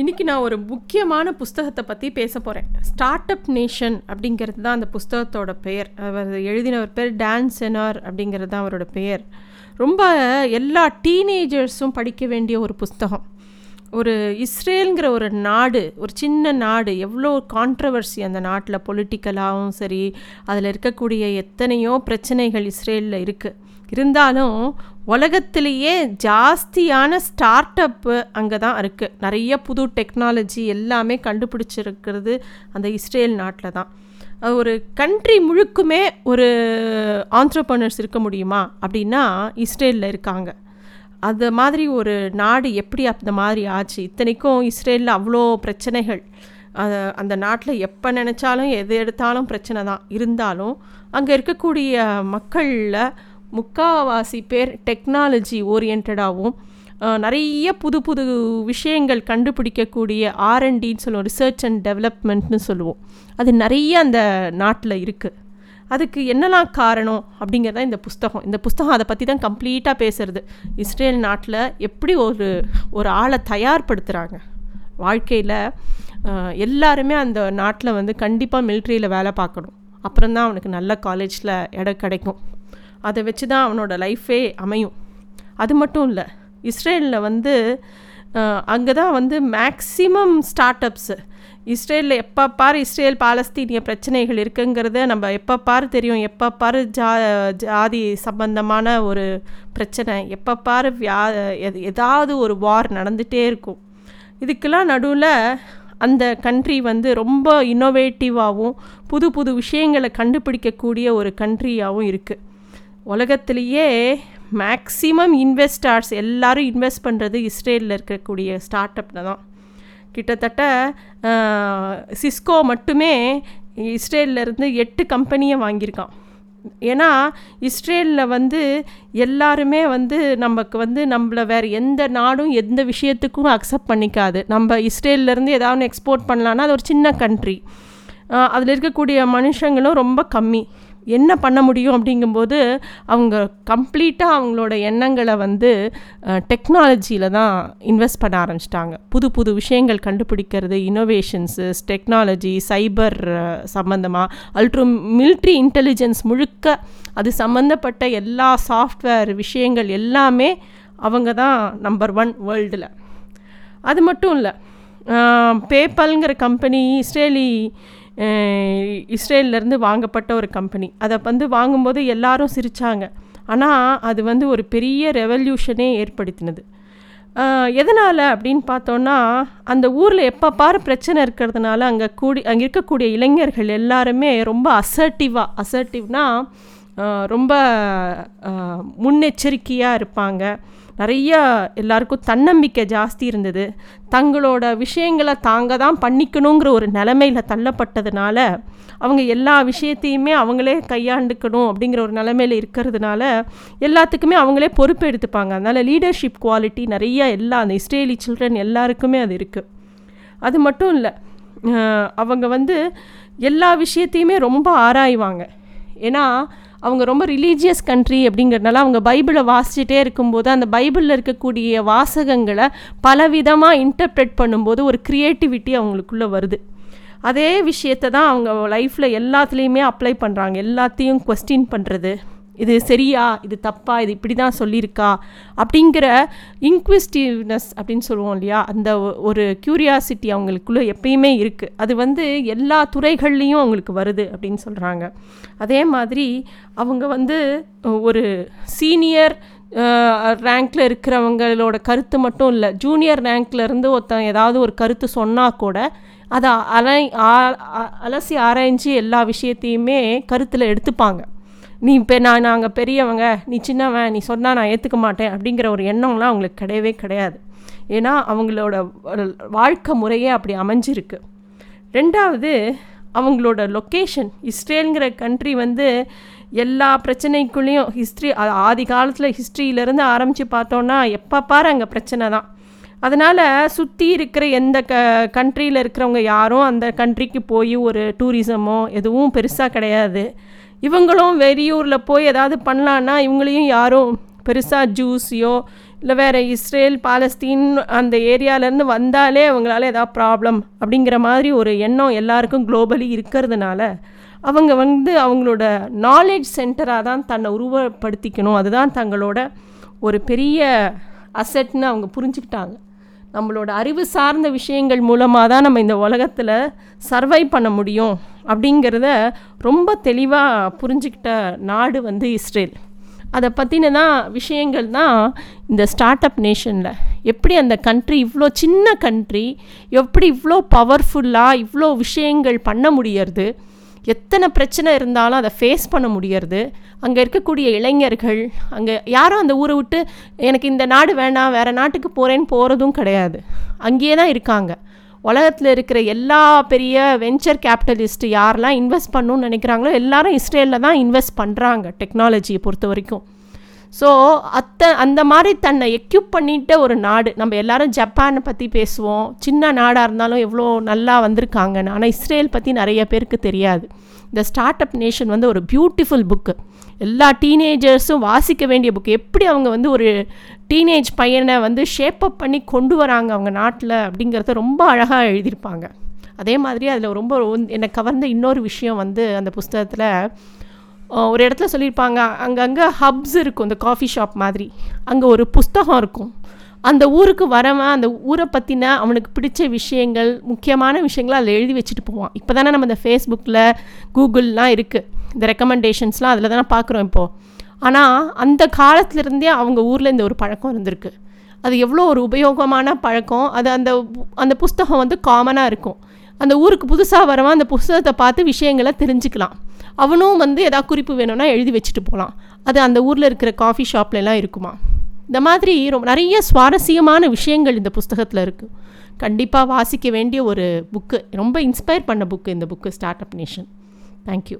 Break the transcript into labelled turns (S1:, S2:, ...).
S1: இன்றைக்கி நான் ஒரு முக்கியமான புஸ்தகத்தை பற்றி பேச போகிறேன் ஸ்டார்ட் அப் நேஷன் அப்படிங்கிறது தான் அந்த புஸ்தகத்தோட பெயர். அவர் எழுதினவர் பேர் டான் செனார் அப்படிங்கிறது தான் அவரோட பெயர். ரொம்ப எல்லா டீனேஜர்ஸும் படிக்க வேண்டிய ஒரு புஸ்தகம். ஒரு இஸ்ரேலுங்கிற ஒரு நாடு ஒரு சின்ன நாடு எவ்வளோ கான்ட்ரவர்சி அந்த நாட்டில் பொலிட்டிக்கலாகவும் சரி அதில் இருக்கக்கூடிய எத்தனையோ பிரச்சனைகள் இஸ்ரேலில் இருக்குது இருந்தாலும் உலகத்திலேயே ஜாஸ்தியான ஸ்டார்ட் அப்பு அங்கே தான் இருக்குது நிறைய புது டெக்னாலஜி எல்லாமே கண்டுபிடிச்சிருக்கிறது அந்த இஸ்ரேல் நாட்டில் தான். ஒரு கண்ட்ரி முழுக்குமே ஒரு ஆண்டர்பனர்ஸ் இருக்க முடியுமா? அப்படின்னா இஸ்ரேலில் இருக்காங்க. அது மாதிரி ஒரு நாடு எப்படி அந்த மாதிரி ஆச்சு? இத்தனைக்கும் இஸ்ரேலில் அவ்வளோ பிரச்சனைகள். அந்த நாட்டில் எப்போ நினச்சாலும் எது எடுத்தாலும் பிரச்சனை தான். இருந்தாலும் அங்கே இருக்கக்கூடிய மக்களில் முக்காவாசி பேர் டெக்னாலஜி ஓரியன்டாகவும் நிறைய புது புது விஷயங்கள் கண்டுபிடிக்கக்கூடிய ஆர்என்டின்னு சொல்லுவோம் ரிசர்ச் அண்ட் டெவலப்மெண்ட்னு சொல்லுவோம். அது நிறைய அந்த நாட்டில் இருக்குது அதுக்கு என்னெல்லாம் காரணம் அப்படிங்கிறத இந்த புஸ்தகம் இந்த புஸ்தகம் அதை பற்றி தான் கம்ப்ளீட்டாக பேசுகிறது இஸ்ரேல் நாட்டில் எப்படி ஒரு ஒரு ஆளை தயார்படுத்துகிறாங்க வாழ்க்கையில் எல்லாருமே அந்த நாட்டில் வந்து கண்டிப்பாக மிலிட்ரியில் வேலை பார்க்கணும். அப்புறம் தான் அவனுக்கு நல்ல காலேஜில் இடம் கிடைக்கும். அதை வச்சு தான் அவனோட லைஃபே அமையும். அது மட்டும் இல்லை இஸ்ரேலில் வந்து அங்கே தான் வந்து மேக்ஸிமம் ஸ்டார்ட் அப்ஸு இஸ்ரேலில் எப்போ பார் இஸ்ரேல் பாலஸ்தீனிய பிரச்சனைகள் இருக்குங்கிறத நம்ம எப்போ பார் தெரியும். எப்போ பார் ஜா ஜாதி சம்பந்தமான ஒரு பிரச்சனை. எப்போ பார் வியா ஏதாவது ஒரு வார் நடந்துகிட்டே இருக்கும். இதுக்கெல்லாம் நடுவில் அந்த கண்ட்ரி வந்து ரொம்ப இன்னோவேட்டிவாகவும் புது புது விஷயங்களை கண்டுபிடிக்கக்கூடிய ஒரு கண்ட்ரியாகவும் இருக்குது உலகத்திலேயே மேக்ஸிமம் இன்வெஸ்டார்ஸ் எல்லோரும் இன்வெஸ்ட் பண்ணுறது இஸ்ரேலில் இருக்கக்கூடிய ஸ்டார்ட் அப்பில் தான். கிட்டத்தட்ட சிஸ்கோ மட்டுமே இஸ்ரேலிருந்து எட்டு கம்பெனியை வாங்கியிருக்கான். ஏன்னா இஸ்ரேலில் வந்து எல்லாருமே வந்து நமக்கு வந்து நம்மளை வேறு எந்த நாடும் எந்த விஷயத்துக்கும் அக்செப்ட் பண்ணிக்காது. நம்ம இஸ்ரேல்லேருந்து ஏதாவது எக்ஸ்போர்ட் பண்ணலான்னா அது ஒரு சின்ன கண்ட்ரி அதில் இருக்கக்கூடிய மனுஷங்களும் ரொம்ப கம்மி. என்ன பண்ண முடியும் அப்படிங்கும்போது அவங்க கம்ப்ளீட்டாக அவங்களோட எண்ணங்களை வந்து டெக்னாலஜியில் தான் இன்வெஸ்ட் பண்ண ஆரம்பிச்சிட்டாங்க. புது புது விஷயங்கள் கண்டுபிடிக்கிறது இனோவேஷன்ஸு டெக்னாலஜி சைபர் சம்மந்தமாக அல்ட்ரோ மிலிட்ரி இன்டெலிஜென்ஸ் முழுக்க அது சம்மந்தப்பட்ட எல்லா சாஃப்ட்வேர் விஷயங்கள் எல்லாமே அவங்க தான் நம்பர் ஒன் வேர்ல்டில் அது மட்டும் இல்லை பேப்பல்ங்கிற கம்பெனி இஸ்ரேலி இஸ்ரேல்லேருந்து வாங்கப்பட்ட ஒரு கம்பெனி அதை வந்து வாங்கும்போது எல்லாரும் சிரித்தாங்க ஆனால் அது வந்து ஒரு பெரிய ரெவல்யூஷனே ஏற்படுத்தினது. எதனால் அப்படின்னு பார்த்தோன்னா அந்த ஊரில் எப்போ பாரு பிரச்சனை இருக்கிறதுனால அங்கே கூடி அங்கே இருக்கக்கூடிய இளைஞர்கள் எல்லாருமே ரொம்ப அசர்ட்டிவாக அசர்ட்டிவ்னால் ரொம்ப முன்னெச்சரிக்கையாக இருப்பாங்க. நிறைய எல்லாருக்கும் தன்னம்பிக்கை ஜாஸ்தி இருந்தது. தங்களோட விஷயங்களை தாங்க தான் பண்ணிக்கணுங்கிற ஒரு நிலமையில் தள்ளப்பட்டதுனால அவங்க எல்லா விஷயத்தையுமே அவங்களே கையாண்டுக்கணும் அப்படிங்கிற ஒரு நிலமையில் இருக்கிறதுனால எல்லாத்துக்குமே அவங்களே பொறுப்பு எடுத்துப்பாங்க. அதனால் லீடர்ஷிப் குவாலிட்டி நிறைய எல்லா அந்த இஸ்ரேலி சில்ட்ரன் எல்லாருக்குமே அது இருக்குது அது மட்டும் இல்லை அவங்க வந்து எல்லா விஷயத்தையுமே ரொம்ப ஆராய்வாங்க. ஏன்னா அவங்க ரொம்ப ரிலீஜியஸ் கண்ட்ரி அப்படிங்கிறதுனால அவங்க பைபிளை வாசிச்சுட்டே இருக்கும்போது அந்த பைபிளில் இருக்கக்கூடிய வாசகங்களை பலவிதமாக இன்டர்ப்ரெட் பண்ணும்போது ஒரு க்ரியேட்டிவிட்டி அவங்களுக்குள்ளே வருது. அதே விஷயத்தை தான் அவங்க லைஃப்பில் எல்லாத்துலேயுமே அப்ளை பண்ணுறாங்க எல்லாத்தையும் கொஸ்டின் பண்ணுறது இது சரியா இது தப்பா இது இப்படி தான் சொல்லியிருக்கா அப்படிங்கிற இன்க்விஸ்டிவ்னஸ் அப்படின்னு சொல்லுவோம் இல்லையா? அந்த ஒரு க்யூரியாசிட்டி அவங்களுக்குள்ளே எப்பயுமே இருக்குது அது வந்து எல்லா துறைகள்லேயும் அவங்களுக்கு வருது அப்படின்னு சொல்கிறாங்க அதே மாதிரி அவங்க வந்து ஒரு சீனியர் ரேங்க்கில் இருக்கிறவங்களோட கருத்து மட்டும் இல்லை. ஜூனியர் ரேங்க்லேருந்து ஒருத்தன் ஏதாவது ஒரு கருத்து சொன்னால் கூட அதை அலை அலசி ஆராய்ஞ்சு எல்லா விஷயத்தையுமே கருத்தில் எடுத்துப்பாங்க. நீ இப்போ நான் நாங்கள் பெரியவங்க நீ சின்னவன் நீ சொன்னால் நான் ஏற்றுக்க மாட்டேன் அப்படிங்கிற ஒரு எண்ணம்லாம் அவங்களுக்கு கிடையவே கிடையாது. ஏன்னா அவங்களோட வாழ்க்கை முறையே அப்படி அமைஞ்சிருக்கு. ரெண்டாவது அவங்களோட லொக்கேஷன் இஸ்ரேலுங்கிற கண்ட்ரி வந்து எல்லா பிரச்சனைக்குள்ளேயும் ஹிஸ்ட்ரி ஆதி காலத்தில் ஹிஸ்ட்ரியிலேருந்து ஆரம்பித்து பார்த்தோன்னா எப்போ பாரு அங்கே பிரச்சனை தான். அதனால் சுற்றி இருக்கிற எந்த க கண்ட்ரியில் இருக்கிறவங்க யாரும் அந்த கண்ட்ரிக்கு போய் ஒரு டூரிசமோ எதுவும் பெருசாக கிடையாது. இவங்களும் வெளியூரில் போய் ஏதாவது பண்ணலான்னா இவங்களையும் யாரும் பெருசாக ஜூஸையோ இல்லை வேறு இஸ்ரேல் பாலஸ்தீன் அந்த ஏரியாவிலேருந்து வந்தாலே அவங்களால ஏதாவது ப்ராப்ளம் அப்படிங்கிற மாதிரி ஒரு எண்ணம் எல்லாருக்கும் குளோபலி இருக்கிறதுனால அவங்க வந்து அவங்களோட நாலேஜ் சென்டராக தான் தன்னை உருவப்படுத்திக்கணும். அதுதான் தங்களோட ஒரு பெரிய அசட்னு அவங்க புரிஞ்சுக்கிட்டாங்க. நம்மளோட அறிவு சார்ந்த விஷயங்கள் மூலமாக தான் நம்ம இந்த உலகத்தில் சர்வை பண்ண முடியும் அப்படிங்கிறத ரொம்ப தெளிவாக புரிஞ்சுக்கிட்ட நாடு வந்து இஸ்ரேல். அதை பற்றின தான் விஷயங்கள் தான் இந்த ஸ்டார்ட் அப் நேஷனில் எப்படி அந்த கண்ட்ரி இவ்வளோ சின்ன கண்ட்ரி எப்படி இவ்வளோ பவர்ஃபுல்லாக இவ்வளோ விஷயங்கள் பண்ண முடியறது எத்தனை பிரச்சனை இருந்தாலும் அதை ஃபேஸ் பண்ண முடியறது. அங்கே இருக்கக்கூடிய இளைஞர்கள் அங்கே யாரும் அந்த ஊரை விட்டு எனக்கு இந்த நாடு வேணாம் வேறு நாட்டுக்கு போகிறேன்னு போகிறதும் கிடையாது. அங்கேயே தான் இருக்காங்க. உலகத்தில் இருக்கிற எல்லா பெரிய வெஞ்சர் கேபிட்டலிஸ்ட் யாரெல்லாம் இன்வெஸ்ட் பண்ணணும்னு நினைக்கிறாங்களோ எல்லாரும் இஸ்ரேலில் தான் இன்வெஸ்ட் பண்ணுறாங்க டெக்னாலஜியை பொறுத்த வரைக்கும் ஸோ அத்தை அந்த மாதிரி தன்னை எக்யூப் பண்ணிட்ட ஒரு நாடு நம்ம எல்லாரும் ஜப்பானை பற்றி பேசுவோம். சின்ன நாடாக இருந்தாலும் எவ்வளோ நல்லா வந்திருக்காங்கன்னு. ஆனால் இஸ்ரேல் பற்றி நிறைய பேருக்கு தெரியாது. இந்த ஸ்டார்ட் அப் நேஷன் வந்து ஒரு பியூட்டிஃபுல் புக்கு எல்லா டீனேஜர்ஸும் வாசிக்க வேண்டிய புக்கு எப்படி அவங்க வந்து ஒரு டீனேஜ் பையனை வந்து ஷேப் அப் பண்ணி கொண்டு வராங்க அவங்க நாட்டில் அப்படிங்கிறத ரொம்ப அழகாக எழுதியிருப்பாங்க. அதே மாதிரி அதில் ரொம்ப என்னை கவர்ந்த இன்னொரு விஷயம் வந்து அந்த புஸ்தகத்தில் ஒரு இடத்துல சொல்லியிருப்பாங்க அங்கங்கே ஹப்ஸ் இருக்கும் இந்த காஃபி ஷாப் மாதிரி. அங்கே ஒரு புஸ்தகம் இருக்கும். அந்த ஊருக்கு வரவன் அந்த ஊரை பற்றின அவனுக்கு பிடிச்ச விஷயங்கள் முக்கியமான விஷயங்களை அதில் எழுதி வச்சுட்டு போவான். இப்போ தானே நம்ம இந்த ஃபேஸ்புக்கில் கூகுள்லாம் இருக்குது இந்த ரெக்கமெண்டேஷன்ஸ்லாம் அதில் தானே பார்க்குறோம் இப்போது ஆனால் அந்த காலத்துலேருந்தே அவங்க ஊரில் இந்த ஒரு பழக்கம் இருந்திருக்கு. அது எவ்வளோ ஒரு உபயோகமான பழக்கம். அது அந்த அந்த புஸ்தகம் வந்து காமனாக இருக்கும். அந்த ஊருக்கு புதுசாக வரவன் அந்த புஸ்தகத்தை பார்த்து விஷயங்களை தெரிஞ்சுக்கலாம். அவனும் வந்து எதாவது குறிப்பு வேணும்னா எழுதி வச்சுட்டு போகலாம் அது அந்த ஊரில் இருக்கிற காஃபி ஷாப்லலாம் இருக்குமா? இந்த மாதிரி ரொம்ப நிறைய சுவாரஸ்யமான விஷயங்கள் இந்த புஸ்தகத்தில் இருக்குது கண்டிப்பாக வாசிக்க வேண்டிய ஒரு புக்கு ரொம்ப இன்ஸ்பயர் பண்ண புக்கு இந்த book start up nation thank you